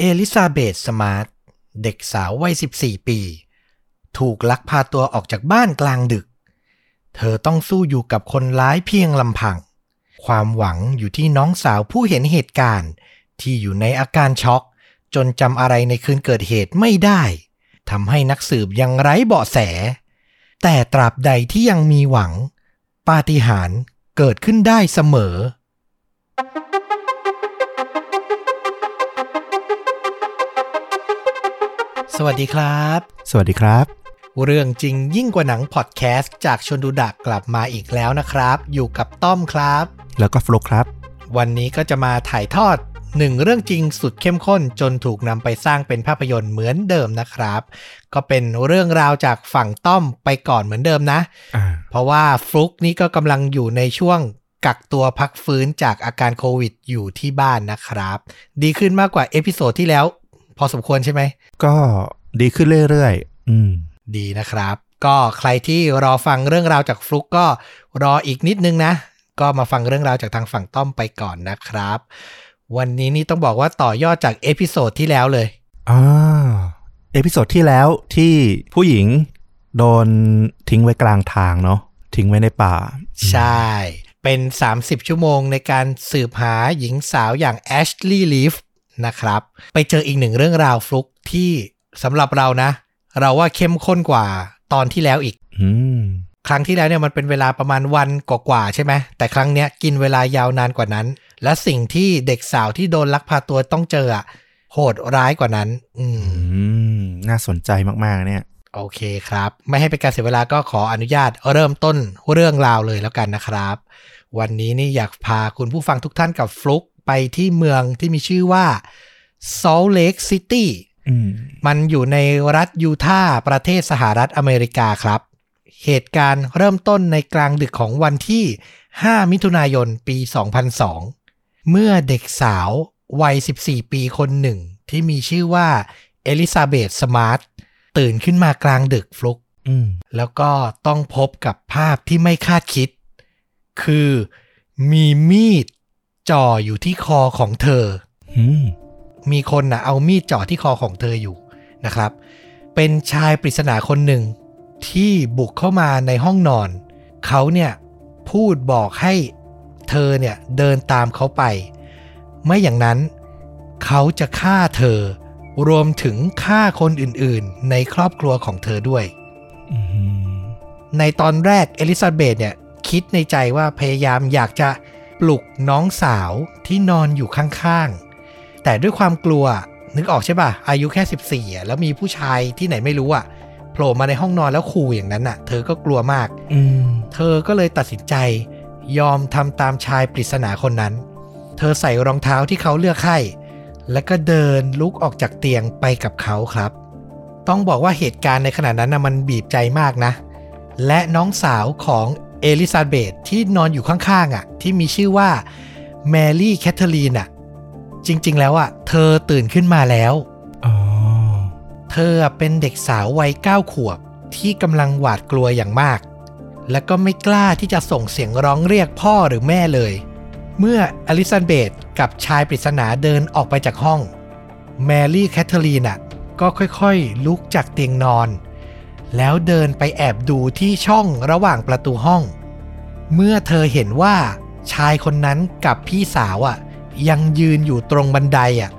เอลิซาเบธสมาร์ทเด็กสาววัย 14 ปี ถูกลักพาตัวออกจากบ้านกลางดึก เธอต้องสู้อยู่กับคนร้ายเพียงลำพัง ความหวังอยู่ที่น้องสาวผู้เห็นเหตุการณ์ ที่อยู่ในอาการช็อก จนจำอะไรในคืนเกิดเหตุไม่ได้ทำให้นักสืบยังไร้เบาะแส แต่ตราบใดที่ยังมีหวัง ปาฏิหาริย์เกิดขึ้นได้เสมอ สวัสดีครับ สวัสดีครับ เรื่องจริงยิ่งกว่าหนังพอดแคสต์จากชนดูดักกลับมาอีกแล้วนะครับ อยู่กับต้อมครับ แล้วก็ฟลุกครับ วันนี้ก็จะมาถ่ายทอดหนึ่งเรื่องจริงสุดเข้มข้นจนถูกนำไปสร้างเป็นภาพยนตร์เหมือนเดิมนะครับ ก็เป็นเรื่องราวจากฝั่งต้อมไปก่อนเหมือนเดิมนะอ่าเพราะว่าฟลุกนี่ก็กำลังอยู่ในช่วงกักตัวพักฟื้นจากอาการโควิดอยู่ที่บ้านนะครับ ดีขึ้นมากกว่า episode ที่แล้ว พอสมควรใช่ไหม ก็ดีขึ้นเรื่อยๆ อืม ดีนะครับ ก็ใครที่รอฟังเรื่องราวจากฟลุกก็รออีกนิดนึงนะ ก็มาฟังเรื่องราวจากทางฝั่งต้อมไปก่อนนะครับ วันนี้นี่ต้องบอกว่าต่อยอดจาก episode ที่แล้วเลยอ่า episode ที่แล้วที่ผู้หญิงโดนทิ้งไว้กลางทางเนาะทิ้งไว้ในป่า ใช่ เป็น 30 ชั่วโมงในการสืบหาหญิงสาวอย่างแอชลีย์ลีฟ นะครับ ไปเจออีกหนึ่งเรื่องราวฟลุกที่สำหรับเรานะ เราว่าเข้มข้นกว่าตอนที่แล้วอีกอืมครั้งที่แล้วเนี่ยมันเป็นเวลาประมาณวันกว่าๆใช่ไหมแต่ครั้งเนี้ยกินเวลายาวนานกว่านั้น และสิ่งที่เด็กสาวที่โดนลักพาตัวต้องเจออะโหดร้ายกว่านั้น อืมอืมน่าสนใจมากๆเนี่ย โอเคครับ ไม่ให้เป็นการเสียเวลาก็ขออนุญาตเริ่มต้นเรื่องราวเลยแล้วกันนะครับ วันนี้นี่อยากพาคุณผู้ฟังทุกท่านกับฟลุก ไปที่เมืองที่มีชื่อว่า Salt Lake City อืมมันอยู่ในรัฐยูทาห์ประเทศสหรัฐอเมริกาครับ เหตุการณ์เริ่มต้นในกลางดึกของวันที่ 5 มิถุนายนปี 2002 เมื่อเด็กสาววัย 14 ปีคนหนึ่ง ที่มีชื่อว่าเอลิซาเบธสมาร์ทตื่นขึ้นมากลางดึกฟลุกอืมแล้วก็ต้องพบกับภาพที่ไม่คาดคิด คือมีมีด จ่ออยู่ที่คอของเธออืมมีคนนะเอามีดจ่อที่คอของเธออยู่นะครับ เป็นชายปริศนาคนหนึ่งที่บุกเข้ามาในห้องนอน เขาเนี่ยพูดบอกให้เธอเนี่ยเดินตามเขาไป ไม่อย่างนั้นเขาจะฆ่าเธอ รวมถึงฆ่าคนอื่นๆ ในครอบครัวของเธอด้วยอืมในตอนแรกเอลิซาเบธเนี่ยคิดในใจว่าพยายามอยากจะ ปลุกน้องสาวที่นอนอยู่ข้างๆ แต่ด้วยความกลัวนึกออกใช่ป่ะ อายุแค่ 14อ่แล้วมีผู้ชายที่ไหนไม่รู้อะโผล่มาในห้องนอนแล้วขู่อย่างนั้นอะ เธอก็กลัวมาก อืเธอก็เลยตัดสินใจ ยอมทำตามชายปริศนาคนนั้น เธอใส่รองเท้าที่เขาเลือกให้ แล้วก็เดินลุกออกจากเตียงไปกับเขาครับ ต้องบอกว่าเหตุการณ์ในขณะนั้นนะมันบีบใจมากนะ และน้องสาวของ เอลิซาเบธที่นอนอยู่ข้างๆอะ ที่มีชื่อว่าแมรี่แคทเธอรีนอะ จริงๆแล้วอะ เธอตื่นขึ้นมาแล้วอ๋อเธอเป็นเด็กสาววัยเก้าขวบที่กำลังหวาดกลัวอย่างมาก และก็ไม่กล้าที่จะส่งเสียงร้องเรียกพ่อหรือแม่เลย เมื่ออลิซาเบธกับชายปริศนาเดินออกไปจากห้อง แมรี่แคทเธอรีนน่ะก็ค่อยๆ ลุกจากเตียงนอน แล้วเดินไปแอบดูที่ช่องระหว่างประตูห้อง เมื่อเธอเห็นว่าชายคนนั้นกับพี่สาวอะ ยังยืนอยู่ตรงบันไดอะ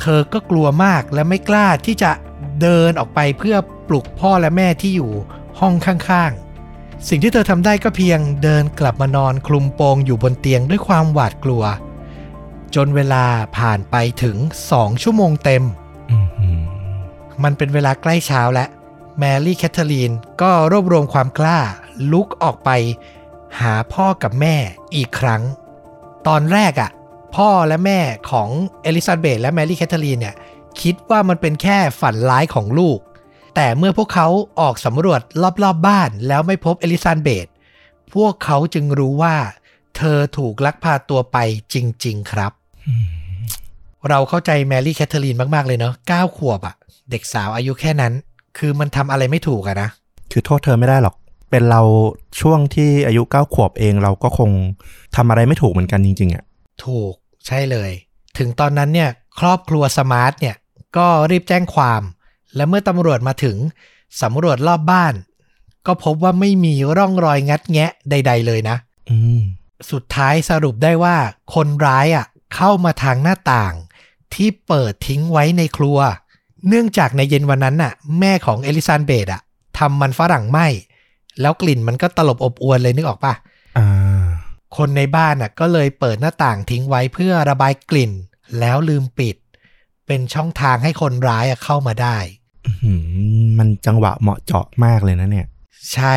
เธอก็กลัวมากและไม่กล้าที่จะเดินออกไปเพื่อปลุกพ่อและแม่ที่อยู่ห้องข้างๆ สิ่งที่เธอทำได้ก็เพียงเดินกลับมานอนคลุมโปงอยู่บนเตียงด้วยความหวาดกลัว จนเวลาผ่านไปถึงสองชั่วโมงเต็มอืมอืมมันเป็นเวลาใกล้เช้าแล้ว แมรี่แคทเธอรีนก็รวบรวมความกล้าลุกออกไป หาพ่อกับแม่อีกครั้ง ตอนแรกอะ่ะ พ่อและแม่ของเอลิซาเบธและแมรี่แคทเธอรีนเนี่ยคิดว่ามันเป็นแค่ฝันร้ายของลูก แต่เมื่อพวกเขาออกสำรวจรอบๆบ้านแล้วไม่พบเอลิซาเบธพวกเขาจึงรู้ว่า เธอถูกลักพาตัวไปจริง ๆ ครับ เราเข้าใจแมรี่แคทเธอรีนมาก ๆ เลยเนาะเก้าขวบอะเด็กสาวอายุแค่นั้น คือมันทำอะไรไม่ถูกอะนะ คือโทษเธอไม่ได้หรอก เป็นเราช่วงที่อายุเก้าขวบเองเราก็คงทำอะไรไม่ถูกเหมือนกันจริงๆอะถูกใช่เลยถถึงตอนนั้นเนี่ยครอบครัวสมาร์ทเนี่ยก็รีบแจ้งความ และเมื่อตำรวจมาถึงสำรวจรอบบ้าน ก็พบว่าไม่มีร่องรอยงัดแงะใด ๆ เลยนะอืมสุดท้ายสรุปได้ว่าคนร้ายอะเข้ามาทางหน้าต่าง ที่เปิดทิ้งไว้ในครัว เนื่องจากในเย็นวันนั้นน่ะ แม่ของเอลิซานเบธอะทำมันฝรั่งไหมแล้วกลิ่นมันก็ตลบอบอวนเลยนึกออกปะอ่าคนในบ้านน่ะ ก็เลยเปิดหน้าต่างทิ้งไว้เพื่อระบายกลิ่น แล้วลืมปิด เป็นช่องทางให้คนร้ายอะเข้ามาได้อื้อหือมันจังหวะเหมาะเจาะมากเลยนะเนี่ย ใช่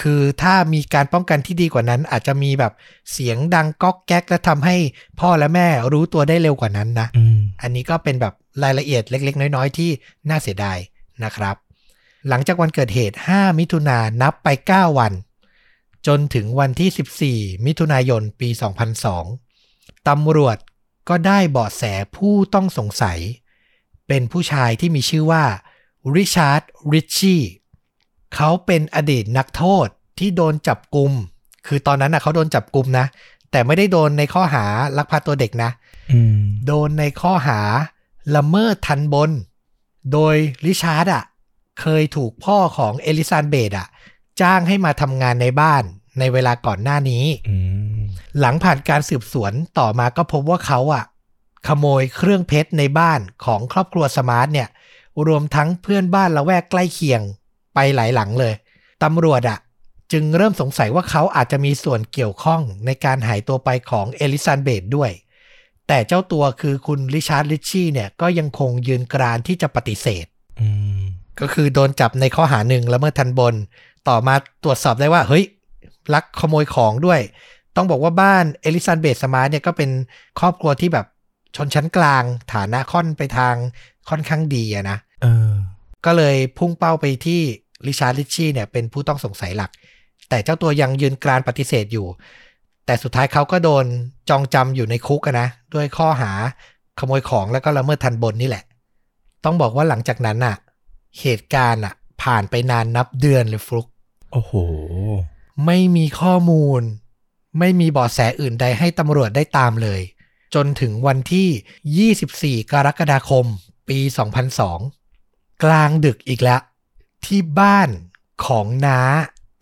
คือถ้ามีการป้องกันที่ดีกว่านั้น อาจจะมีแบบเสียงดังก๊อกแก๊กและทำให้พ่อและแม่รู้ตัวได้เร็วกว่านั้นนะอืมอันนี้ก็เป็นแบบรายละเอียดเล็ก ๆ น้อย ๆ ที่น่าเสียดายนะครับ หลังจากวันเกิดเหตุ 5 มิถุนายนนับไป 9 วัน จนถึงวันที่ 14 มิถุนายนปี 2002ตำรวจก็ได้เบาะแสผู้ต้องสงสัย เป็นผู้ชายที่มีชื่อว่าริชาร์ดริชชี่ เขาเป็นอดีตนักโทษที่โดนจับกลุม คือตอนนั้นนะเขาโดนจับกุมนะ แต่ไม่ได้โดนในข้อหาลักพาตัวเด็กนะอืมโดนในข้อหาละเมิดทัณฑ์บน โดยริชาร์ดอะ เคยถูกพ่อของเอลิซาเบธอะ จ้างให้มาทำงานในบ้านในเวลาก่อนหน้านี้อืมหลังผ่านการสืบสวนต่อมาก็พบว่าเขาอะ ขโมยเครื่องเพชรในบ้านของครอบครัวสมาร์ทเนี่ย รวมทั้งเพื่อนบ้านละแวกใกล้เคียง ไปหลายหลังเลยตำรวจอะจึงเริ่มสงสัยว่าเขาอาจจะมีส่วนเกี่ยวข้องในการหายตัวไปของเอลิซาเบธด้วย แต่เจ้าตัวคือคุณริชาร์ดริชชี่เนี่ยก็ยังคงยืนกรานที่จะปฏิเสธอืมก็คือโดนจับในข้อหาหนึ่งละเมิดทัณฑ์บน ต่อมาตรวจสอบได้ว่า เฮ้ย ลักขโมยของด้วย ต้องบอกว่าบ้านเอลิซาเบธสมาร์ทเนี่ยก็เป็นครอบครัวที่แบบชนชั้นกลาง ฐานะค่อนไปทางค่อนข้างดีอะนะเออ ก็เลยพุ่งเป้าไปที่ริชาร์ดลิชชี่เนี่ยเป็นผู้ต้องสงสัยหลัก แต่เจ้าตัวยังยืนกรานปฏิเสธอยู่ แต่สุดท้ายเขาก็โดนจองจำอยู่ในคุกอะนะ ด้วยข้อหาขโมยของแล้วก็ละเมิดทันบนนี่แหละ ต้องบอกว่าหลังจากนั้นน่ะเหตุการณ์อะผ่านไปนานนับเดือนเลยฟลุกโอ้โห ไม่มีข้อมูล ไม่มีเบาะแสอื่นใดให้ตำรวจได้ตามเลย จนถึงวันที่ 24 กรกฎาคม ปี 2002 กลางดึกอีกแล้ว ที่บ้านของน้า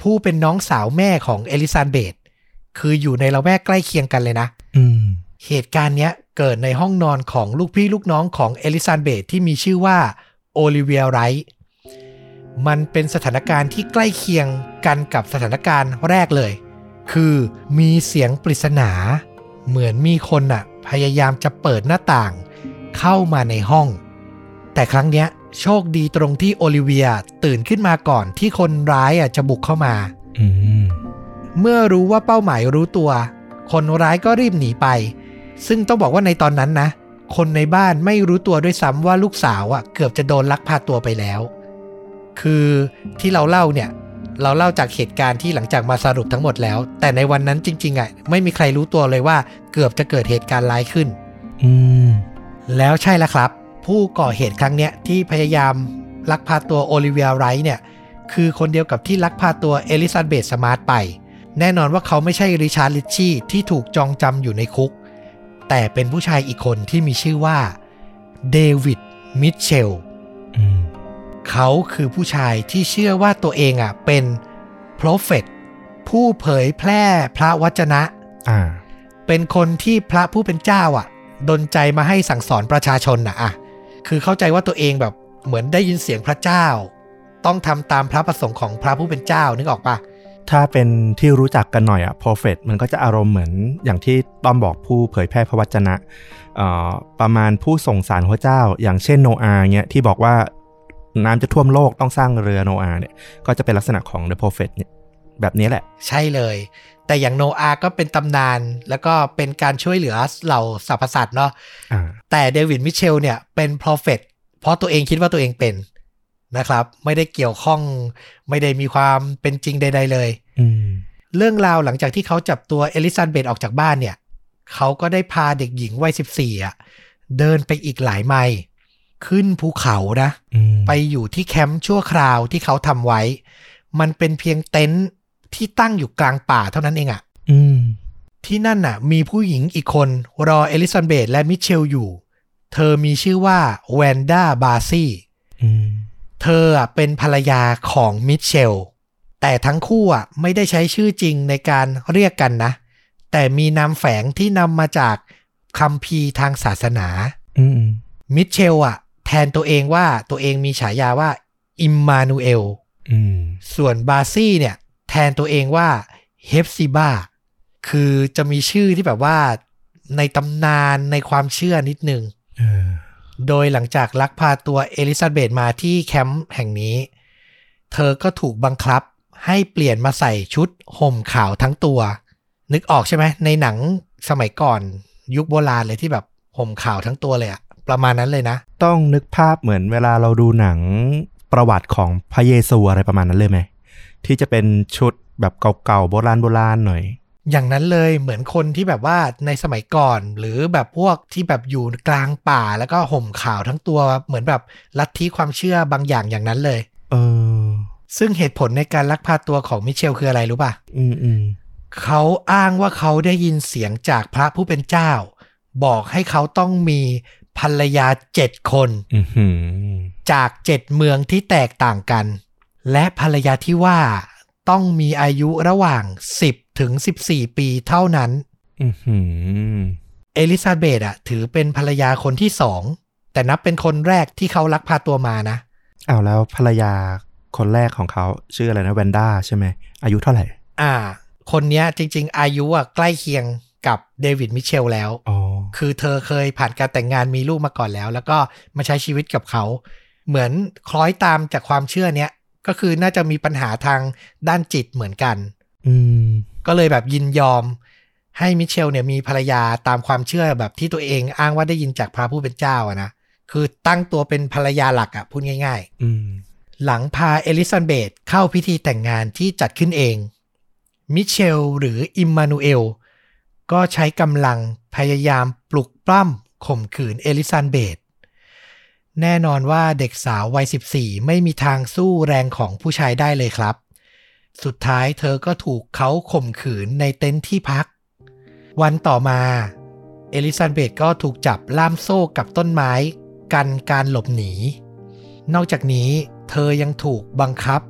ผู้เป็นน้องสาวแม่ของเอลิซานเบธคืออยู่ในละแวกใกล้เคียงกันเลยนะอืมเหตุการณ์เนี้ยเกิดในห้องนอนของลูกพี่ลูกน้องของเอลิซานเบธที่มีชื่อว่าโอลิเวียไรท์มันเป็นสถานการณ์ที่ใกล้เคียงกันกับสถานการณ์แรกเลย คือมีเสียงปริศนา เหมือนมีคนน่ะ พยายามจะเปิดหน้าต่าง เข้ามาในห้อง แต่ครั้งเนี้ย โชคดีตรงที่โอลิเวียตื่นขึ้นมาก่อนที่คนร้ายอะจะบุกเข้ามาอืมเมื่อรู้ว่าเป้าหมายรู้ตัว คนร้ายก็รีบหนีไป ซึ่งต้องบอกว่าในตอนนั้นนะ คนในบ้านไม่รู้ตัวด้วยซ้ำว่าลูกสาวอะเกือบจะโดนลักพาตัวไปแล้ว คือที่เราเล่าเนี่ย เราเล่าจากเหตุการณ์ที่หลังจากมาสรุปทั้งหมดแล้ว แต่ในวันนั้นจริง ๆอะไม่มีใครรู้ตัวเลยว่าเกือบจะเกิดเหตุการณ์ร้ายขึ้น อืม แล้วใช่แล้วครับ ผู้ก่อเหตุครั้งเนี้ยที่พยายามลักพาตัวโอลิเวียไรท์เนี่ยคือคนเดียวกับที่ลักพาตัวเอลิซาเบธสมาร์ทไป แน่นอนว่าเขาไม่ใช่ริชาร์ดริชชี่ที่ถูกจองจำอยู่ในคุก แต่เป็นผู้ชายอีกคนที่มีชื่อว่าเดวิดมิเชลอืมเขาคือผู้ชายที่เชื่อว่าตัวเองอะเป็นโปรเฟตผู้เผยแพร่พระวจนะอ่าเป็นคนที่พระผู้เป็นเจ้าอะ ดนใจมาให้สั่งสอนประชาชนน่ะอะ คือเข้าใจว่าตัวเองแบบเหมือนได้ยินเสียงพระเจ้า ต้องทำตามพระประสงค์ของพระผู้เป็นเจ้านึกออกปะถ้าเป็นที่รู้จักกันหน่อยอะ prophet มันก็จะอารมณ์เหมือนอย่างที่ต้อมบอกผู้เผยแพร่พระวจนะประมาณผู้ส่งสารพระเจ้า อย่างเช่นโนอาห์เงี้ยที่บอกว่าน้ำจะท่วมโลกต้องสร้างเรือโนอาห์เนี่ยก็จะเป็นลักษณะของ the prophet เนี่ย แบบนี้แหละ ใช่เลย แต่อย่างโนอาห์ก็เป็นตำนาน แล้วก็เป็นการช่วยเหลือเหล่าสรรพสัตว์เนาะอ่าแต่เดวิดมิเชลเนี่ยเป็นโปรเฟตเพราะตัวเองคิดว่าตัวเองเป็นนะครับ ไม่ได้เกี่ยวข้องไม่ได้มีความเป็นจริงใด ๆ เลยอืมเรื่องราวหลังจากที่เขาจับตัวเอลิซาเบธออกจากบ้านเนี่ย เขาก็ได้พาเด็กหญิงวัย14อะเดินไปอีกหลายไมล์ขึ้นภูเขานะอืมไปอยู่ที่แคมป์ชั่วคราวที่เขาทำไว้ มันเป็นเพียงเต็นท์ ที่ตั้งอยู่กลางป่าเท่านั้นเองอะอืมที่นั่นน่ะ มีผู้หญิงอีกคนรอเอลิซาเบธและมิเชลอยู่ เธอมีชื่อว่าแวนด้าบาซี่อืมเธออะเป็นภรรยาของมิเชล แต่ทั้งคู่อะไม่ได้ใช้ชื่อจริงในการเรียกกันนะ แต่มีนามแฝงที่นำมาจากคัมภีร์ทางศาสนาอืมมิเชลอะ แทนตัวเองว่าตัวเองมีฉายาว่า อิมมานูเอลอืมส่วนบาซี่เนี่ย แทนตัวเองว่าเฮฟซิบาคือจะมีชื่อที่แบบว่าในตำนานในความเชื่อนิดนึงเออโดยหลังจากลักพาตัวเอลิซาเบธมาที่แคมป์แห่งนี้ เธอก็ถูกบังคับให้เปลี่ยนมาใส่ชุดห่มขาวทั้งตัว นึกออกใช่ไหมในหนังสมัยก่อนยุคโบราณเลยที่แบบห่มขาวทั้งตัวเลยอะประมาณนั้นเลยนะ ต้องนึกภาพเหมือนเวลาเราดูหนังประวัติของพระเยซูอะไรประมาณนั้นเลยไหม ที่จะเป็นชุดแบบเก่าๆโบราณโบราณหน่อย อย่างนั้นเลยเหมือนคนที่แบบว่าในสมัยก่อน หรือแบบพวกที่แบบอยู่กลางป่าแล้วก็ห่มขาวทั้งตัวเหมือนแบบลัทธิความเชื่อบางอย่างอย่างนั้นเลย เออ ซึ่งเหตุผลในการลักพาตัวของมิเชลคืออะไรรู้ป่ะ อืมอืมเขาอ้างว่าเขาได้ยินเสียงจากพระผู้เป็นเจ้า บอกให้เขาต้องมีภรรยาเจ็ดคนอือหือจากเจ็ดเมืองที่แตกต่างกัน และภรรยาที่ว่าต้องมีอายุระหว่าง 10 ถึง 14 ปีเท่านั้นอือหือเอลิซาเบธอะถือเป็นภรรยาคนที่สอง แต่นับเป็นคนแรกที่เขาลักพาตัวมานะอ้าวแล้วภรรยาคนแรกของเขาชื่ออะไรนะแวนด้าใช่ไหม อายุเท่าไหร่ อ่า คนเนี้ยจริง ๆ อายุอะใกล้เคียงกับเดวิดมิเชลแล้วอ๋อคือเธอเคยผ่านการแต่งงานมีลูกมาก่อนแล้ว แล้วก็มาใช้ชีวิตกับเขา เหมือนคล้อยตามจากความเชื่อเนี้ย ก็คือน่าจะมีปัญหาทางด้านจิตเหมือนกันอืมก็เลยแบบยินยอม ให้มิเชลเนี่ยมีภรรยาตามความเชื่อแบบที่ตัวเองอ้างว่าได้ยินจากพระผู้เป็นเจ้าอะนะคือตั้งตัวเป็นภรรยาหลักอะพูดง่ายอืมๆหลังพาเอลิซาเบธเข้าพิธีแต่งงานที่จัดขึ้นเอง มิเชลหรืออิมมานูเอล ก็ใช้กำลังพยายามปลุกปล้ำข่มขืนเอลิซาเบธ แน่นอนว่าเด็กสาววัย 14 ไม่มีทางสู้แรงของผู้ชายได้เลยครับ สุดท้ายเธอก็ถูกเขาข่มขืนในเต็นท์ที่พัก วันต่อมา เอลิซาเบธก็ถูกจับล่ามโซ่กับต้นไม้ กันการหลบหนี นอกจากนี้เธอยังถูกบังคับ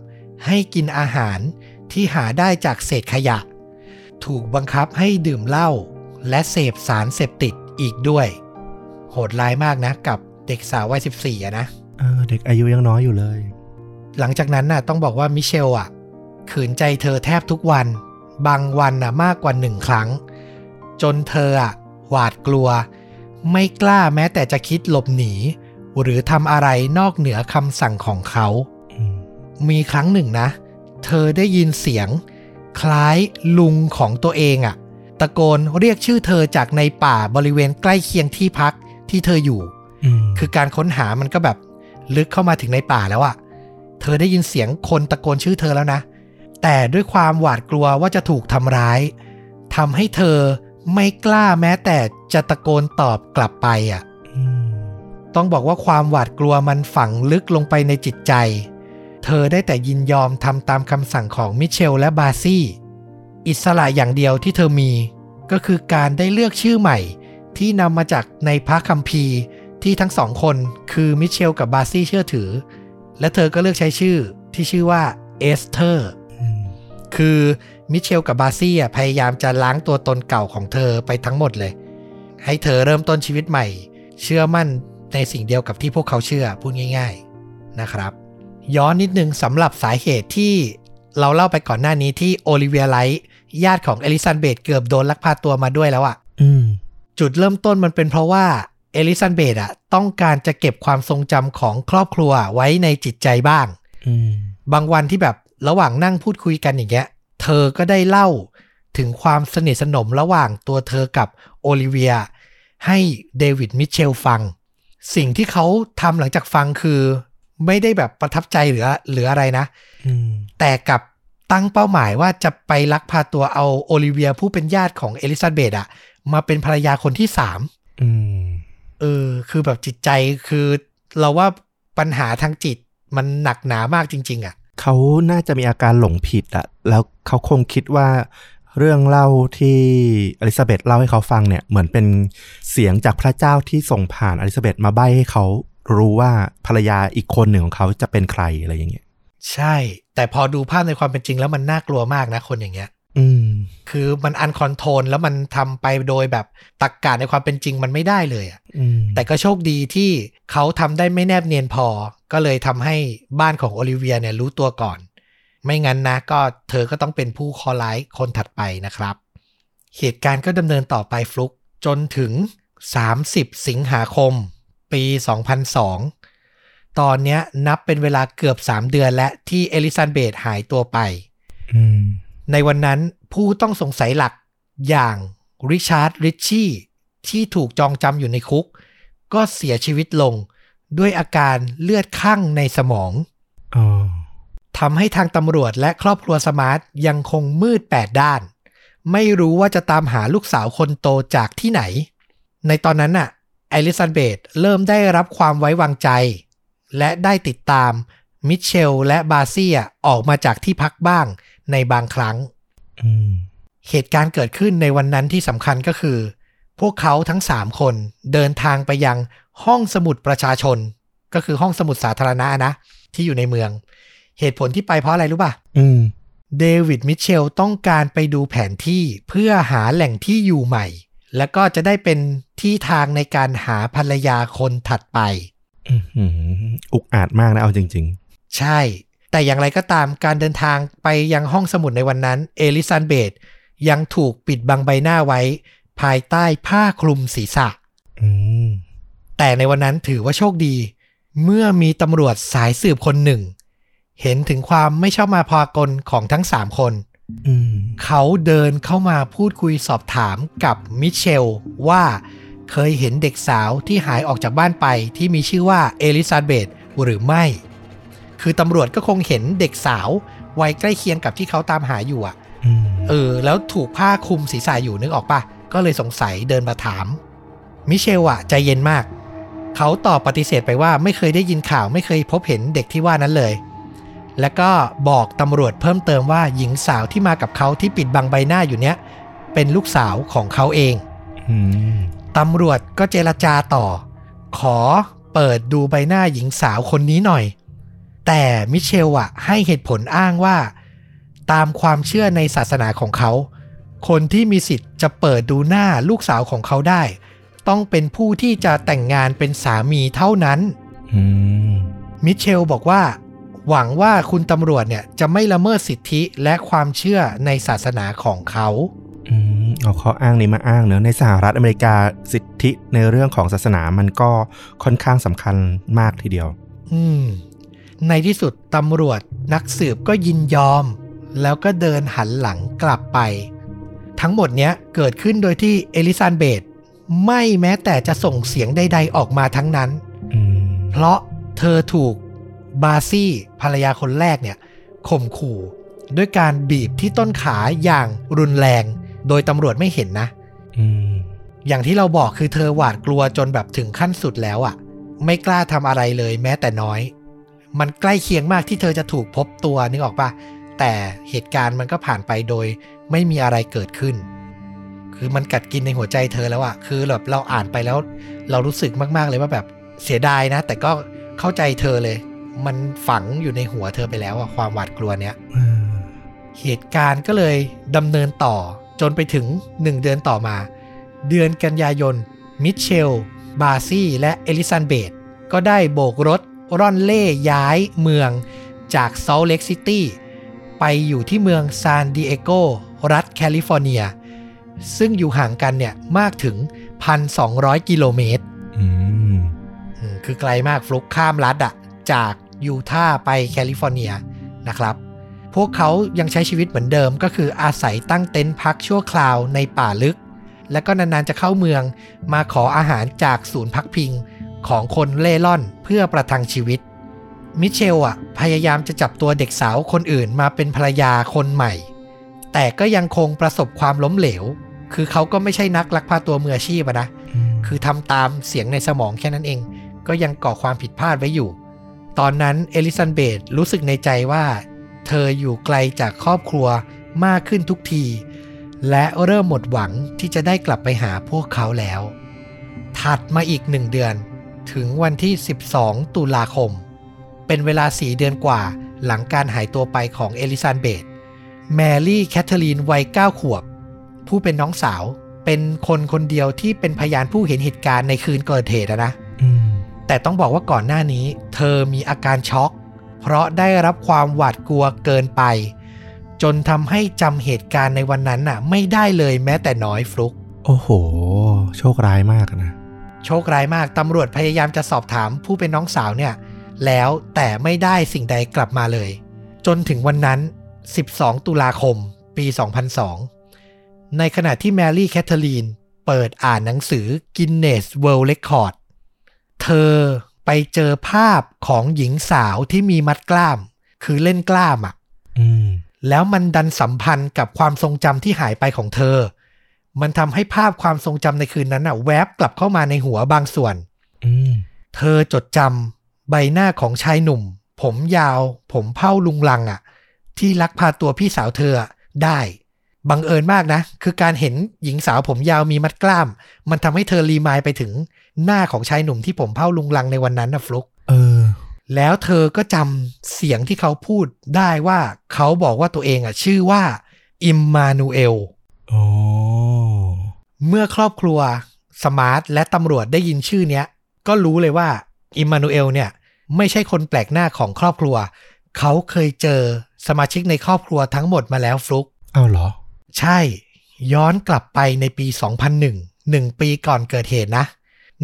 ให้กินอาหารที่หาได้จากเศษขยะ ถูกบังคับให้ดื่มเหล้าและเสพสารเสพติดอีกด้วย โหดร้ายมากนะกับ เด็กสาววัย14อะนะเออเด็กอายุยังน้อยอยู่เลย หลังจากนั้นน่ะ ต้องบอกว่ามิเชลอะ ขืนใจเธอแทบทุกวัน บางวันน่ะมากกว่าหนึ่งครั้ง จนเธออะหวาดกลัว ไม่กล้าแม้แต่จะคิดหลบหนี หรือทำอะไรนอกเหนือคำสั่งของเขาอืมมีครั้งหนึ่งนะ เธอได้ยินเสียง คล้ายลุงของตัวเองอะตะโกนเรียกชื่อเธอจากในป่าบริเวณใกล้เคียงที่พักที่เธออยู่อืม คือการค้นหามันก็แบบลึกเข้ามาถึงในป่าแล้วอะเธอได้ยินเสียงคนตะโกนชื่อเธอแล้วนะ แต่ด้วยความหวาดกลัวว่าจะถูกทำร้ายทำให้เธอไม่กล้าแม้แต่จะตะโกนตอบกลับไปอะอืมต้องบอกว่าความหวาดกลัวมันฝังลึกลงไปในจิตใจ เธอได้แต่ยินยอมทำตามคำสั่งของมิเชลและบาซี่ อิสระอย่างเดียวที่เธอมี ก็คือการได้เลือกชื่อใหม่ที่นำมาจากในพระคัมภีร์ ที่ทั้งสองคนคือมิเชลกับบาซี่เชื่อถือ และเธอก็เลือกใช้ชื่อที่ชื่อว่าเอสเธอร์อืมคือมิเชลกับบาซี่อะพยายามจะล้างตัวตนเก่าของเธอไปทั้งหมดเลย ให้เธอเริ่มต้นชีวิตใหม่ เชื่อมั่นในสิ่งเดียวกับที่พวกเขาเชื่อพูดง่าย ๆนะครับ ย้อนนิดนึงสำหรับสาเหตุที่เราเล่าไปก่อนหน้านี้ที่โอลิเวียไลท์ญาติของเอลิซาเบธเกือบโดนลักพาตัวมาด้วยแล้วอะอืมจุดเริ่มต้นมันเป็นเพราะว่าเอลิซาเบธอะต้องการจะเก็บความทรงจำของครอบครัวไว้ในจิตใจบ้างอืมบางวันที่แบบระหว่างนั่งพูดคุยกันอย่างเงี้ย เธอก็ได้เล่าถึงความสนิทสนมระหว่างตัวเธอกับโอลิเวีย ให้เดวิดมิเชลฟัง สิ่งที่เขาทำหลังจากฟังคือ ไม่ได้แบบประทับใจหรือหรืออะไรนะอืมแต่กลับตั้งเป้าหมายว่าจะไปลักพาตัวเอาโอลิเวียผู้เป็นญาติของเอลิซาเบธอะมาเป็นภรรยาคนที่สามอืม เออ คือแบบจิตใจคือเราว่าปัญหาทางจิตมันหนักหนามากจริง ๆอะเขาน่าจะมีอาการหลงผิดอะแล้วเขาคงคิดว่าเรื่องเล่าที่อลิซาเบธเล่าให้เขาฟังเนี่ย เหมือนเป็นเสียงจากพระเจ้าที่ส่งผ่านอลิซาเบธมาใบ้ให้เขารู้ว่าภรรยาอีกคนหนึ่งของเขาจะเป็นใครอะไรอย่างเงี้ย ใช่ แต่พอดูภาพในความเป็นจริงแล้วมันน่ากลัวมากนะคนอย่างเงี้ยอืม คือมัน uncontrol แล้วมันทำไปโดยแบบตรรกะในความเป็นจริงมันไม่ได้เลยอะอืมแต่ก็โชคดีที่เขาทำได้ไม่แนบเนียนพอ ก็เลยทำให้บ้านของโอลิเวียเนี่ยรู้ตัวก่อน ไม่งั้นนะก็เธอก็ต้องเป็นผู้เคราะห์ร้ายคนถัดไปนะครับ เหตุการณ์ก็ดำเนินต่อไปฟลุกจนถึง 30 สิงหาคม ปี 2002 ตอนเนี้ยนับเป็นเวลาเกือบ 3 เดือนแล้วที่เอลิซาเบธหายตัวไปอืม ในวันนั้นผู้ต้องสงสัยหลักอย่างริชาร์ดริชชี่ที่ถูกจองจำอยู่ในคุก ก็เสียชีวิตลงด้วยอาการเลือดข้างในสมองอ๋อทำให้ทางตำรวจและครอบครัวสมาร์ทยังคงมืดแปดด้าน ไม่รู้ว่าจะตามหาลูกสาวคนโตจากที่ไหน ในตอนนั้นน่ะอลิซาเบธเริ่มได้รับความไว้วางใจ และได้ติดตามมิเชลและบาเซียออกมาจากที่พักบ้าง ในบางครั้งอืมเหตุการณ์เกิดขึ้นในวันนั้นที่สำคัญก็คือ พวกเขาทั้ง3คนเดินทางไปยังห้องสมุดประชาชน ก็คือห้องสมุดสาธารณะนะ ที่อยู่ในเมือง เหตุผลที่ไปเพราะอะไรรู้ป่ะอืมเดวิดมิเชลต้องการไปดูแผนที่เพื่อหาแหล่งที่อยู่ใหม่ แล้วก็จะได้เป็นที่ทางในการหาภรรยาคนถัดไปอืมอืมอุกอาจมากนะเอาจริงใช่ แต่อย่างไรก็ตามการเดินทางไปยังห้องสมุดในวันนั้น เอลิซาเบธยังถูกปิดบังใบหน้าไว้ ภายใต้ผ้าคลุมศีรษะๆอืมแต่ในวันนั้นถือว่าโชคดี เมื่อมีตำรวจสายสืบคนหนึ่ง เห็นถึงความไม่ชอบมาพากลของทั้งสามคนอืมเขาเดินเข้ามาพูดคุยสอบถามกับมิเชลว่าเคยเห็นเด็กสาวที่หายออกจากบ้านไปที่มีชื่อว่าเอลิซาเบธหรือไม่ คือตำรวจก็คงเห็นเด็กสาววัยใกล้เคียงกับที่เขาตามหาอยู่อะอืมเออ แล้วถูกผ้าคลุมศีรษะอยู่นึกออกปะก็เลยสงสัยเดินมาถาม มิเชลอะใจเย็นมาก เขาตอบปฏิเสธไปว่าไม่เคยได้ยินข่าวไม่เคยพบเห็นเด็กที่ว่านั้นเลย แล้วก็บอกตำรวจเพิ่มเติมว่าหญิงสาวที่มากับเขาที่ปิดบังใบหน้าอยู่เนี้ยเป็นลูกสาวของเขาเองอืมตำรวจก็เจรจาต่อ ขอเปิดดูใบหน้าหญิงสาวคนนี้หน่อย แต่มิเชลอะให้เหตุผลอ้างว่า ตามความเชื่อในศาสนาของเขา คนที่มีสิทธิ์จะเปิดดูหน้าลูกสาวของเขาได้ ต้องเป็นผู้ที่จะแต่งงานเป็นสามีเท่านั้นอืมมิเชลบอกว่า หวังว่าคุณตำรวจเนี่ยจะไม่ละเมิดสิทธิและความเชื่อในศาสนาของเขาอืมเอาข้ออ้างนี้มาอ้างเนอะในสหรัฐอเมริกาสิทธิในเรื่องของศาสนามันก็ค่อนข้างสำคัญมากทีเดียว อืม ในที่สุดตำรวจนักสืบก็ยินยอม แล้วก็เดินหันหลังกลับไป ทั้งหมดเนี้ยเกิดขึ้นโดยที่เอลิซาเบธไม่แม้แต่จะส่งเสียงใด ๆ ออกมาทั้งนั้น เพราะเธอถูกบาซี่ภรรยาคนแรกเนี่ยข่มขู่ด้วยการบีบที่ต้นขาอย่างรุนแรง โดยตำรวจไม่เห็นนะอืมอย่างที่เราบอกคือเธอหวาดกลัวจนแบบถึงขั้นสุดแล้วอะ่ะ ไม่กล้าทำอะไรเลยแม้แต่น้อย มันใกล้เคียงมากที่เธอจะถูกพบตัวนึกออกปะแต่เหตุการณ์มันก็ผ่านไปโดยไม่มีอะไรเกิดขึ้น คือมันกัดกินในหัวใจเธอแล้วอะคือแบบเราอ่านไปแล้ว เรารู้สึกมากๆเลยว่าแบบเสียดายนะ แต่ก็เข้าใจเธอเลย มันฝังอยู่ในหัวเธอไปแล้วอะความหวาดกลัวเนี้ยอืมเหตุการณ์ก็เลยดำเนินต่อจนไปถึง1เดือนต่อมา เดือนกันยายนมิเชล บาซี่และเอลิซาเบธก็ได้โบกรถ ร่อนเร่ย้ายเมืองจากซอลต์เลกซิตี้ไปอยู่ที่เมืองซานดิเอโกรัฐแคลิฟอร์เนีย ซึ่งอยู่ห่างกันเนี่ยมากถึง 1,200 กิโลเมตรอืมอืมคือไกลมากฟลุกข้ามรัฐอะจากยูทาห์ไปแคลิฟอร์เนียนะครับ พวกเขายังใช้ชีวิตเหมือนเดิมก็คืออาศัยตั้งเต็นท์พักชั่วคราวในป่าลึก และก็นานๆจะเข้าเมืองมาขออาหารจากศูนย์พักพิง ของคนเร่ร่อนเพื่อประทังชีวิต มิเชลอะพยายามจะจับตัวเด็กสาวคนอื่นมาเป็นภรรยาคนใหม่ แต่ก็ยังคงประสบความล้มเหลว คือเขาก็ไม่ใช่นักลักพาตัวมืออาชีพอะนะ คือทำตามเสียงในสมองแค่นั้นเอง ก็ยังก่อความผิดพลาดไว้อยู่ ตอนนั้นเอลิซาเบธรู้สึกในใจว่า เธออยู่ไกลจากครอบครัวมากขึ้นทุกที และเริ่มหมดหวังที่จะได้กลับไปหาพวกเขาแล้ว ถัดมาอีกหนึ่งเดือน ถึงวันที่ 12 ตุลาคม เป็นเวลาสี่เดือนกว่าหลังการหายตัวไปของเอลิซาเบธแมรี่แคทเธอรีนวัย 9 ขวบ ผู้เป็นน้องสาวเป็นคนคนเดียวที่เป็นพยานผู้เห็นเหตุการณ์ในคืนเกิดเหตุอะนะอืมแต่ต้องบอกว่าก่อนหน้านี้ เธอมีอาการช็อก เพราะได้รับความหวาดกลัวเกินไป จนทำให้จำเหตุการณ์ในวันนั้นน่ะ ไม่ได้เลยแม้แต่น้อยฟลุก โอ้โห โชคร้ายมากนะ โชคร้ายมากตำรวจพยายามจะสอบถามผู้เป็นน้องสาวเนี่ย แล้วแต่ไม่ได้สิ่งใดกลับมาเลย จนถึงวันนั้น 12 ตุลาคม ปี 2002 ในขณะที่แมรี่แคทเธอรีนเปิดอ่านหนังสือ Guinness World Record เธอไปเจอภาพของหญิงสาวที่มีมัดกล้าม คือเล่นกล้ามอะ่ะอืมแล้วมันดันสัมพันธ์กับความทรงจำที่หายไปของเธอ มันทำให้ภาพความทรงจำในคืนนั้นน่ะแวบกลับเข้ามาในหัวบางส่วนอืมเธอจดจำใบหน้าของชายหนุ่ม ผมยาว ผมเผ้าลุงลังอะ่ะที่ลักพาตัวพี่สาวเธออะได้ บังเอิญมากนะ คือการเห็นหญิงสาวผมยาวมีมัดกล้าม มันทำให้เธอรีมายไปถึงหน้าของชายหนุ่มที่ผมเผ้าลุงลังในวันนั้นนะฟลุกเออ แล้วเธอก็จำเสียงที่เขาพูดได้ว่าเขาบอกว่าตัวเองอะ ชื่อว่า อิมมานูเอลโอ้ เมื่อครอบครัวสมาร์ทและตำรวจได้ยินชื่อเนี้ย ก็รู้เลยว่าอิมมานูเอลเนี่ยไม่ใช่คนแปลกหน้าของครอบครัว เขาเคยเจอสมาชิกในครอบครัวทั้งหมดมาแล้วฟลุกเอาเหรอ ใช่ ย้อนกลับไปในปี 2001หนึ่งปีก่อนเกิดเหตุนะ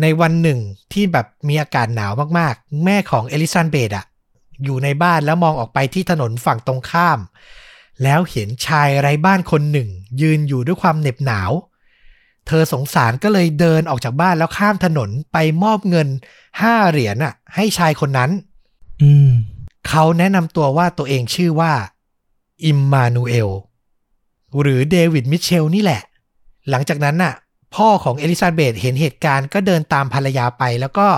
ในวันหนึ่งที่แบบมีอากาศหนาวมากๆ แม่ของเอลิซาเบธอะอยู่ในบ้านแล้วมองออกไปที่ถนนฝั่งตรงข้าม แล้วเห็นชายไร้บ้านคนหนึ่ง ยืนอยู่ด้วยความเหน็บหนาว เธอสงสารก็เลยเดินออกจากบ้านแล้วข้ามถนนไปมอบเงินห้าเหรียญอะให้ชายคนนั้น อืม เขาแนะนำตัวว่าตัวเองชื่อว่า อิมมานูเอล หรือเดวิดมิเชลนี่แหละ หลังจากนั้นน่ะ พ่อของเอลิซาเบธเห็นเหตุการณ์ก็เดินตามภรรยาไป แล้วก็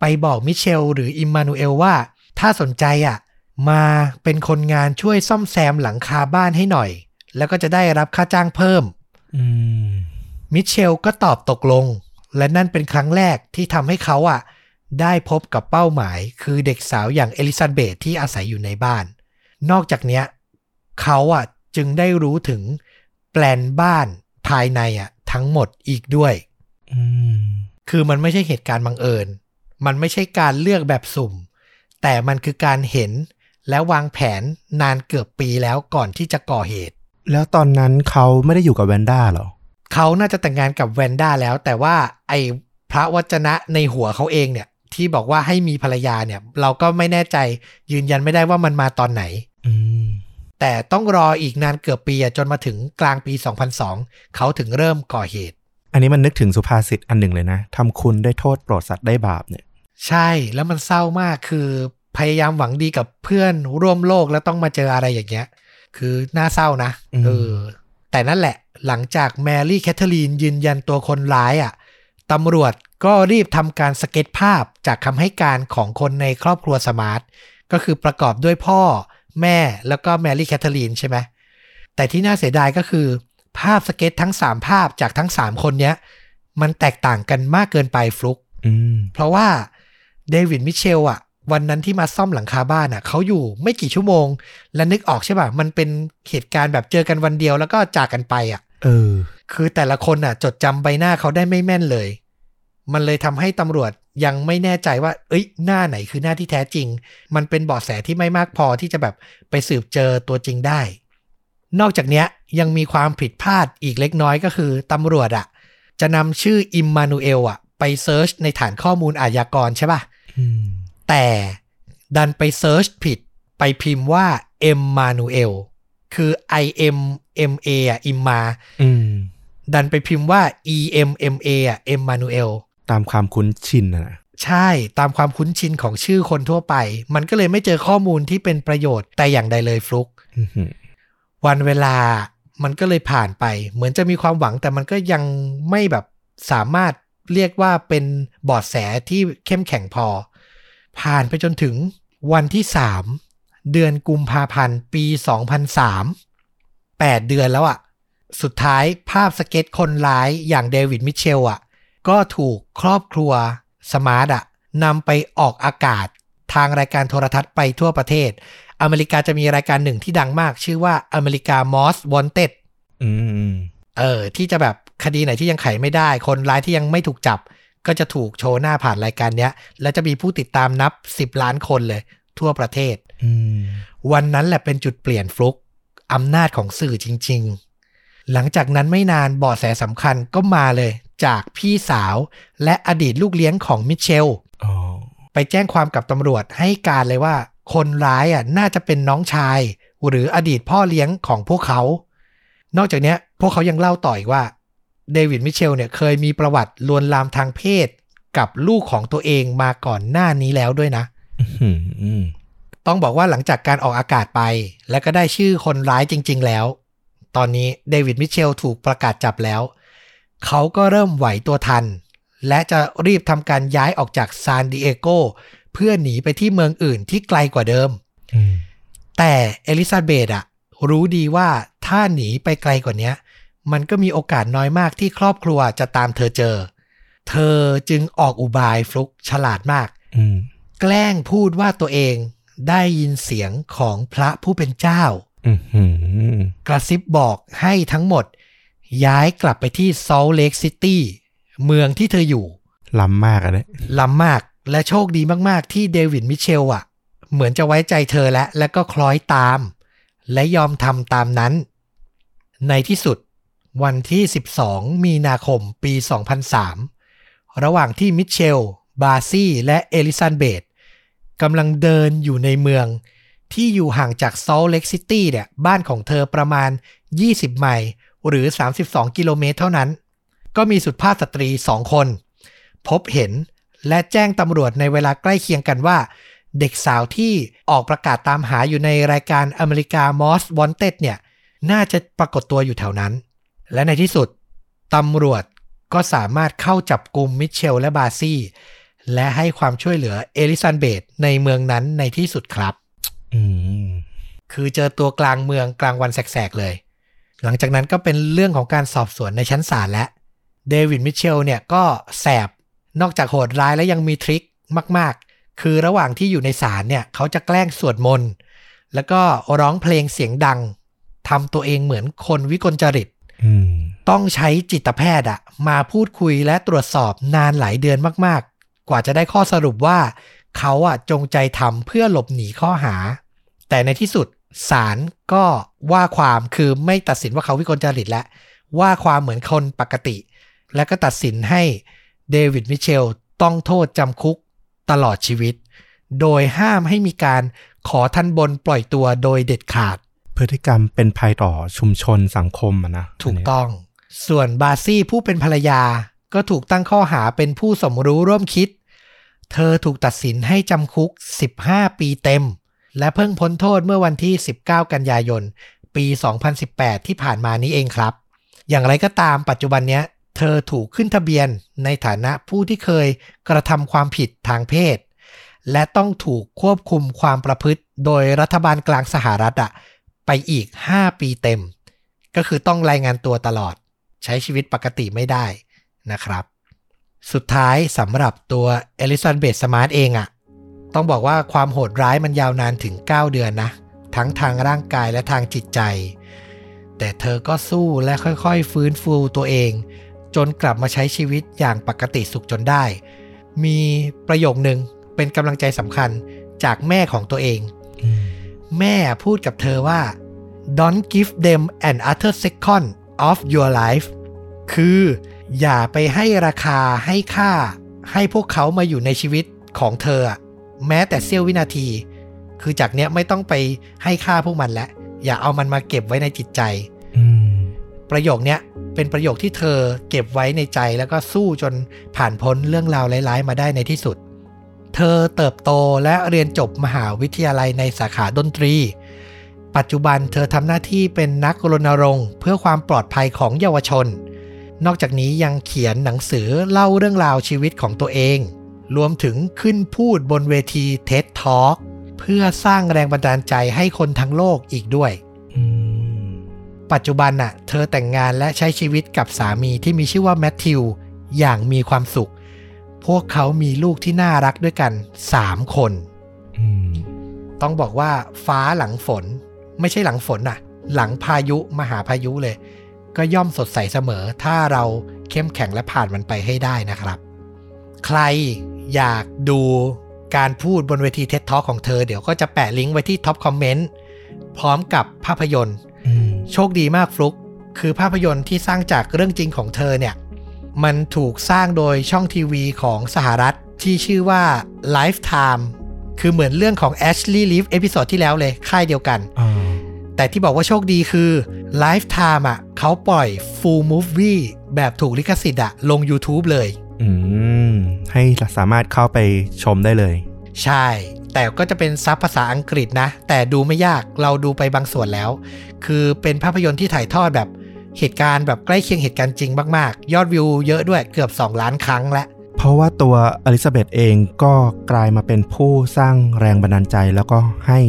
ไปบอกมิเชล หรืออิมมานูเอลว่า ถ้าสนใจอะ มาเป็นคนงานช่วยซ่อมแซมหลังคาบ้านให้หน่อย แล้วก็จะได้รับค่าจ้างเพิ่ม อืม มิเชลก็ตอบตกลง และนั่นเป็นครั้งแรกที่ทำให้เขาอะได้พบกับเป้าหมายคือเด็กสาวอย่างเอลิซาเบธที่อาศัยอยู่ในบ้าน นอกจากเนี้ยเขาอะจึงได้รู้ถึงแปลนบ้านภายในอะทั้งหมดอีกด้วยอืมคือมันไม่ใช่เหตุการณ์บังเอิญ มันไม่ใช่การเลือกแบบสุ่ม แต่มันคือการเห็นและวางแผนนานเกือบปีแล้วก่อนที่จะก่อเหตุ แล้วตอนนั้นเขาไม่ได้อยู่กับแวนด้าเหรอ เขาน่าจะแต่งงานกับแวนด้าแล้ว แต่ว่าไอ้พระวจนะในหัวเขาเองเนี่ยที่บอกว่าให้มีภรรยาเนี่ย เราก็ไม่แน่ใจยืนยันไม่ได้ว่ามันมาตอนไหนอืมแต่ต้องรออีกนานเกือบปีอะจนมาถึงกลางปี 2002 เขาถึงเริ่มก่อเหตุ อันนี้มันนึกถึงสุภาษิตอันหนึ่งเลยนะทำคุณได้โทษโปรดสัตว์ได้บาปเนี่ย ใช่แล้วมันเศร้ามากคือพยายามหวังดีกับเพื่อนร่วมโลกแล้วต้องมาเจออะไรอย่างเงี้ย คือน่าเศร้านะอืมเออ แต่นั่นแหละหลังจากแมรี่แคทเธอรีนยืนยันตัวคนร้ายอะตำรวจก็รีบทำการสเก็ตภาพจากคำให้การของคนในครอบครัวสมาร์ทก็คือประกอบด้วยพ่อ แม่แล้วก็แมรี่แคทเธอรีนใช่ไหมแต่ที่น่าเสียดายก็คือ ภาพสเก็ตทั้ง 3 ภาพจากทั้ง 3 คนเนี้ย มันแตกต่างกันมากเกินไปฟลุกอืมเพราะว่าเดวิดมิเชลอะ วันนั้นที่มาซ่อมหลังคาบ้านอะเขาอยู่ไม่กี่ชั่วโมง และนึกออกใช่ป่ะมันเป็นเหตุการณ์แบบเจอกันวันเดียวแล้วก็จากกันไปอะเออ คือแต่ละคนอะจดจำใบหน้าเขาได้ไม่แม่นเลย มันเลยทำให้ตำรวจยังไม่แน่ใจว่า เอ้ย หน้าไหนคือหน้าที่แท้จริง มันเป็นเบาะแสที่ไม่มากพอที่จะแบบไปสืบเจอตัวจริงได้ นอกจากเนี้ยยังมีความผิดพลาดอีกเล็กน้อยก็คือตำรวจอะจะนำชื่ออิมมานูเอลอะไป search ในฐานข้อมูลอาชญากรใช่ป่ะอืม แต่ดันไป search ผิดไปพิมพ์ว่าเอ็มมานูเอลคือ I M M A อะอิมมาอืมดันไปพิมพ์ว่า E M M A อะเอ็มมานูเอลตามความคุ้นชินนะนะใช่ตามความคุ้นชินของชื่อคนทั่วไป มันก็เลยไม่เจอข้อมูลที่เป็นประโยชน์แต่อย่างใดเลยฟลุกอื้อหือวันเวลามันก็เลยผ่านไป เหมือนจะมีความหวังแต่มันก็ยังไม่แบบสามารถเรียกว่าเป็นเบอดแสที่เข้มแข็งพอ ผ่านไปจนถึงวันที่ 3 เดือนกุมภาพันธ์ปี 2003 8 เดือนแล้วอะสุดท้ายภาพสเก็ตคนร้ายอย่างเดวิดมิเชลอะ ก็ถูกครอบครัวสมาร์ทอะนำไปออกอากาศทางรายการโทรทัศน์ไปทั่วประเทศ อเมริกาจะมีรายการหนึ่งที่ดังมาก ชื่อว่า America's Most Wanted อืมเออ ที่จะแบบคดีไหนที่ยังไขไม่ได้ คนร้ายที่ยังไม่ถูกจับ ก็จะถูกโชว์หน้าผ่านรายการเนี้ย และจะมีผู้ติดตามนับ 10 ล้านคนเลย ทั่วประเทศอืมวันนั้นแหละเป็นจุดเปลี่ยนฟลุกอำนาจของสื่อจริง ๆ หลังจากนั้นไม่นานเบาะแสสำคัญก็มาเลยจากพี่สาวและอดีตลูกเลี้ยงของมิเชลอ๋อไปแจ้งความกับตำรวจให้การเลยว่า คนร้ายอะน่าจะเป็นน้องชาย หรืออดีตพ่อเลี้ยงของพวกเขา นอกจากเนี้ยพวกเขายังเล่าต่ออีกว่า เดวิดมิเชลเนี่ยเคยมีประวัติลวนลามทางเพศกับลูกของตัวเองมาก่อนหน้านี้แล้วด้วยนะอืมอืมต้องบอกว่าหลังจากการออกอากาศไป และก็ได้ชื่อคนร้ายจริง ๆ แล้ว ตอนนี้เดวิดมิเชลถูกประกาศจับแล้ว เขาก็เริ่มไหวตัวทัน และจะรีบทำการย้ายออกจากซานดิเอโกเพื่อหนีไปที่เมืองอื่นที่ไกลกว่าเดิมอืมแต่เอลิซาเบธอะรู้ดีว่าถ้าหนีไปไกลกว่านี้ มันก็มีโอกาสน้อยมากที่ครอบครัวจะตามเธอเจอ เธอจึงออกอุบายฟลุกฉลาดมากอืมแกล้งพูดว่าตัวเองได้ยินเสียงของพระผู้เป็นเจ้าอืมอืมกระซิบบอกให้ทั้งหมด ย้ายกลับไปที่ซอลเลกซิตี้เมืองที่เธออยู่ล้ำมากอะเนี่ยล้ำมากและโชคดีมาก ๆ ที่เดวิดมิเชลอะ เหมือนจะไว้ใจเธอและและก็คล้อยตาม และยอมทำตามนั้น ในที่สุด วันที่ 12 มีนาคมปี 2003 ระหว่างที่มิเชล บาซี่และเอลิซาเบธกำลังเดินอยู่ในเมือง ที่อยู่ห่างจากซอลต์เลกซิตี้เนี่ยบ้านของเธอประมาณ 20 ไมล์หรือ 32 กิโลเมตรเท่านั้น ก็มีสุภาพสตรีสองคน พบเห็นและแจ้งตำรวจในเวลาใกล้เคียงกันว่า เด็กสาวที่ออกประกาศตามหาอยู่ในรายการ America's Most Wanted เนี่ย น่าจะปรากฏตัวอยู่แถวนั้น และในที่สุดตำรวจก็สามารถเข้าจับกลุ่มมิเชลและบาซี่ และให้ความช่วยเหลือเอลิซาเบธในเมืองนั้นในที่สุดครับอืมคือเจอตัวกลางเมืองกลางวันแสกๆเลย หลังจากนั้นก็เป็นเรื่องของการสอบสวนในชั้นศาลและเดวิดมิเชลเนี่ยก็แสบนอกจากโหดร้ายแล้วยังมีทริคมาก ๆ คือระหว่างที่อยู่ในศาลเนี่ย เขาจะแกล้งสวดมนต์ แล้วก็ร้องเพลงเสียงดังทำตัวเองเหมือนคนวิกลจริตอืม ต้องใช้จิตแพทย์อะมาพูดคุยและตรวจสอบนานหลายเดือนมากๆ กว่าจะได้ข้อสรุปว่าเขาอะจงใจทำเพื่อหลบหนีข้อหา แต่ในที่สุดศาลก็ว่าความคือไม่ตัดสินว่าเขาวิกลจริตแล้วว่าความเหมือนคนปกติ และก็ตัดสินให้เดวิดมิเชลต้องโทษจำคุกตลอดชีวิต โดยห้ามให้มีการขอทันบนปล่อยตัวโดยเด็ดขาด พฤติกรรมเป็นภัยต่อชุมชนสังคมอะนะถูกต้อง ส่วนบาซี่ผู้เป็นภรรยาก็ถูกตั้งข้อหาเป็นผู้สมรู้ร่วมคิด เธอถูกตัดสินให้จำคุก 15 ปีเต็ม และเพิ่งพ้นโทษเมื่อวันที่ 19 กันยายน ปี 2018 ที่ผ่านมานี้เองครับ อย่างไรก็ตามปัจจุบันเนี้ย เธอถูกขึ้นทะเบียนในฐานะผู้ที่เคยกระทำความผิดทางเพศ และต้องถูกควบคุมความประพฤติ โดยรัฐบาลกลางสหรัฐอะ ไปอีก 5 ปีเต็ม ก็คือต้องรายงานตัวตลอด ใช้ชีวิตปกติไม่ได้นะครับ สุดท้ายสำหรับตัวเอลิซาเบธสมาร์ทเองอะต้องบอกว่าความโหดร้ายมันยาวนานถึง 9 เดือนนะ ทั้งทางร่างกายและทางจิตใจ แต่เธอก็สู้และค่อยๆ ฟื้นฟูตัวเอง จนกลับมาใช้ชีวิตอย่างปกติสุขจนได้ มีประโยคนึงเป็นกำลังใจสำคัญจากแม่ของตัวเองอืม แม่พูดกับเธอว่า don't give them an utter second of your life คืออย่าไปให้ราคาให้ค่า ให้พวกเขามาอยู่ในชีวิตของเธออะแม้แต่เสี้ยววินาที คือจากเนี้ยไม่ต้องไปให้ค่าพวกมันแล้ว อย่าเอามันมาเก็บไว้ในจิตใจอืมประโยคเนี้ยเป็นประโยคที่เธอเก็บไว้ในใจแล้วก็สู้จนผ่านพ้นเรื่องราวร้ายๆ มาได้ในที่สุด เธอเติบโตและเรียนจบมหาวิทยาลัยในสาขาดนตรี ปัจจุบันเธอทำหน้าที่เป็นนักรณรงค์ เพื่อความปลอดภัยของเยาวชน นอกจากนี้ยังเขียนหนังสือเล่าเรื่องราวชีวิตของตัวเอง รวมถึงขึ้นพูดบนเวที TED Talk เพื่อสร้างแรงบันดาลใจให้คนทั้งโลกอีกด้วยอืมปัจจุบันน่ะ เธอแต่งงานและใช้ชีวิตกับสามีที่มีชื่อว่าแมทธิวอย่างมีความสุข พวกเขามีลูกที่น่ารักด้วยกัน3คนอืมต้องบอกว่าฟ้าหลังฝน ไม่ใช่หลังฝนน่ะหลังพายุมหาพายุเลย ก็ย่อมสดใสเสมอ ถ้าเราเข้มแข็งและผ่านมันไปให้ได้นะครับ ใครอยากดูการพูดบนเวทีเท็ตท็อของเธอ เดี๋ยวก็จะแปะลิงก์ไว้ที่ท็อปคอมเมนต์พร้อมกับภาพยนตร์อืมโชคดีมากฟลุก คือภาพยนตร์ที่สร้างจากเรื่องจริงของเธอเนี่ย มันถูกสร้างโดยช่องทีวีของสหรัฐที่ชื่อว่า Lifetime คือเหมือนเรื่องของ Ashley Leaf episode ที่แล้วเลย ค่ายเดียวกันอ่าแต่ที่บอกว่าโชคดีคือ Lifetime อะเขาปล่อย full movie แบบถูกลิขสิทธิ์อะลง YouTube เลย อืม ให้สามารถเข้าไปชมได้เลย ใช่ แต่ก็จะเป็นซับภาษาอังกฤษนะ แต่ดูไม่ยากเราดูไปบางส่วนแล้ว คือเป็นภาพยนตร์ที่ถ่ายทอดแบบ เหตุการณ์แบบใกล้เคียงเหตุการณ์จริงมากๆ ยอดวิวเยอะด้วยเกือบ 2 ล้านครั้งแล้วเพราะว่าตัวอลิซาเบธเองก็กลายมาเป็นผู้สร้างแรงบันดาลใจแล้วก็ให้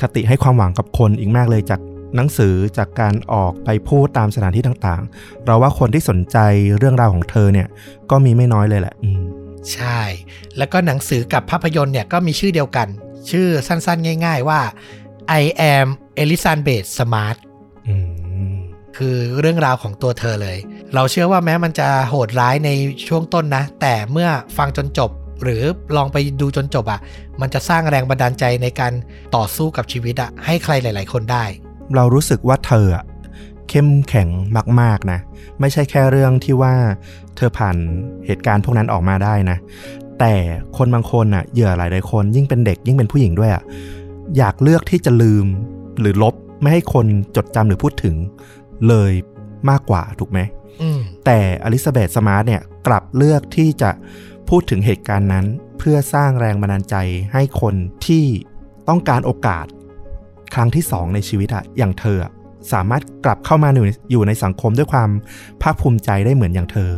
คติให้ความหวังกับคนอีกมากเลยจากหนังสือจากการออกไปพูดตามสถานที่ต่างๆ เราว่าคนที่สนใจเรื่องราวของเธอเนี่ยก็มีไม่น้อยเลยแหละอืมใช่ แล้วก็หนังสือกับภาพยนตร์เนี่ยก็มีชื่อเดียวกัน ชื่อสั้นๆ ง่าย ๆว่า I am Elizabeth Smart อืม คือเรื่องราวของตัวเธอเลย เราเชื่อว่าแม้มันจะโหดร้ายในช่วงต้นนะ แต่เมื่อฟังจนจบหรือลองไปดูจนจบอะ่ะ มันจะสร้างแรงบันดาลใจในการต่อสู้กับชีวิตอะ่ะ ให้ใครหลาย ๆ คนได้ เรารู้สึกว่าเธออะเข้มแข็งมาก ๆ นะ ไม่ใช่แค่เรื่องที่ว่าเธอผ่านเหตุการณ์พวกนั้นออกมาได้นะ แต่คนบางคนอะเหยื่อหลาย ๆ คน ยิ่งเป็นเด็กยิ่งเป็นผู้หญิงด้วยอะอยากเลือกที่จะลืมหรือลบไม่ให้คนจดจำหรือพูดถึง เลยมากกว่าถูกไหมอืมแต่อลิซาเบธสมาร์ทเนี่ยกลับเลือกที่จะพูดถึงเหตุการณ์นั้น เพื่อสร้างแรงบันดาลใจให้คนที่ต้องการโอกาส ครั้งที่สองในชีวิตอะอย่างเธออะสามารถกลับเข้ามาอยู่อยู่ในสังคมด้วยความภาคภูมิใจได้เหมือนอย่างเธอ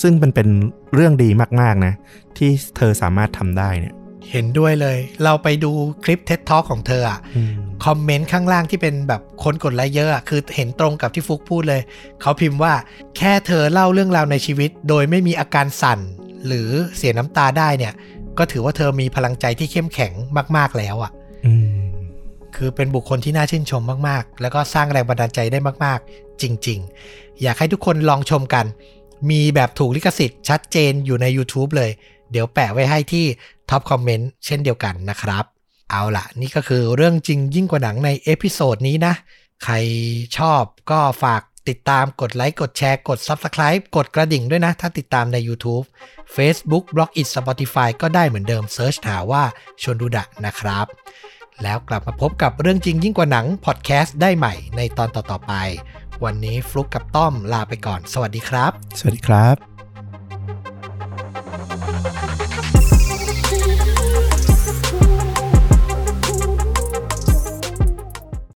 ซึ่งมันเป็นเรื่องดีมากๆนะ ที่เธอสามารถทำได้เนี่ย เห็นด้วยเลย เราไปดูคลิป TED Talk ของเธออะอืมคอมเมนต์ข้างล่างที่เป็นแบบคนกดไลค์เยอะอะคือเห็นตรงกับที่ฟุกพูดเลย เขาพิมพ์ว่าแค่เธอเล่าเรื่องราวในชีวิต โดยไม่มีอาการสั่น หรือเสียน้ำตาได้เนี่ย ก็ถือว่าเธอมีพลังใจที่เข้มแข็งมาก ๆแล้วอะอืมคือเป็นบุคคลที่น่าชื่นชมมากๆ แล้วก็สร้างแรงบันดาลใจได้มาก ๆ จริง ๆ อยากให้ทุกคนลองชมกัน มีแบบถูกลิขสิทธิ์ชัดเจนอยู่ใน YouTube เลย เดี๋ยวแปะไว้ให้ที่ top comment เช่นเดียวกันนะครับ เอาละนี่ก็คือเรื่องจริงยิ่งกว่าหนังใน episode นี้นะ ใครชอบก็ฝากติดตามกดไลค์ กดแชร์ กด Subscribe กดกระดิ่งด้วยนะ ถ้าติดตามใน YouTube Facebook b l o g i t Spotify ก็ได้เหมือนเดิม search หาว่าชวนดูดะนะครับ แล้วกลับมาพบกับเรื่องจริงยิ่งกว่าหนังพอดแคสต์ได้ใหม่ในตอนต่อๆไป วันนี้ฟลุกกับต้อมลาไปก่อน สวัสดีครับ สวัสดีครับ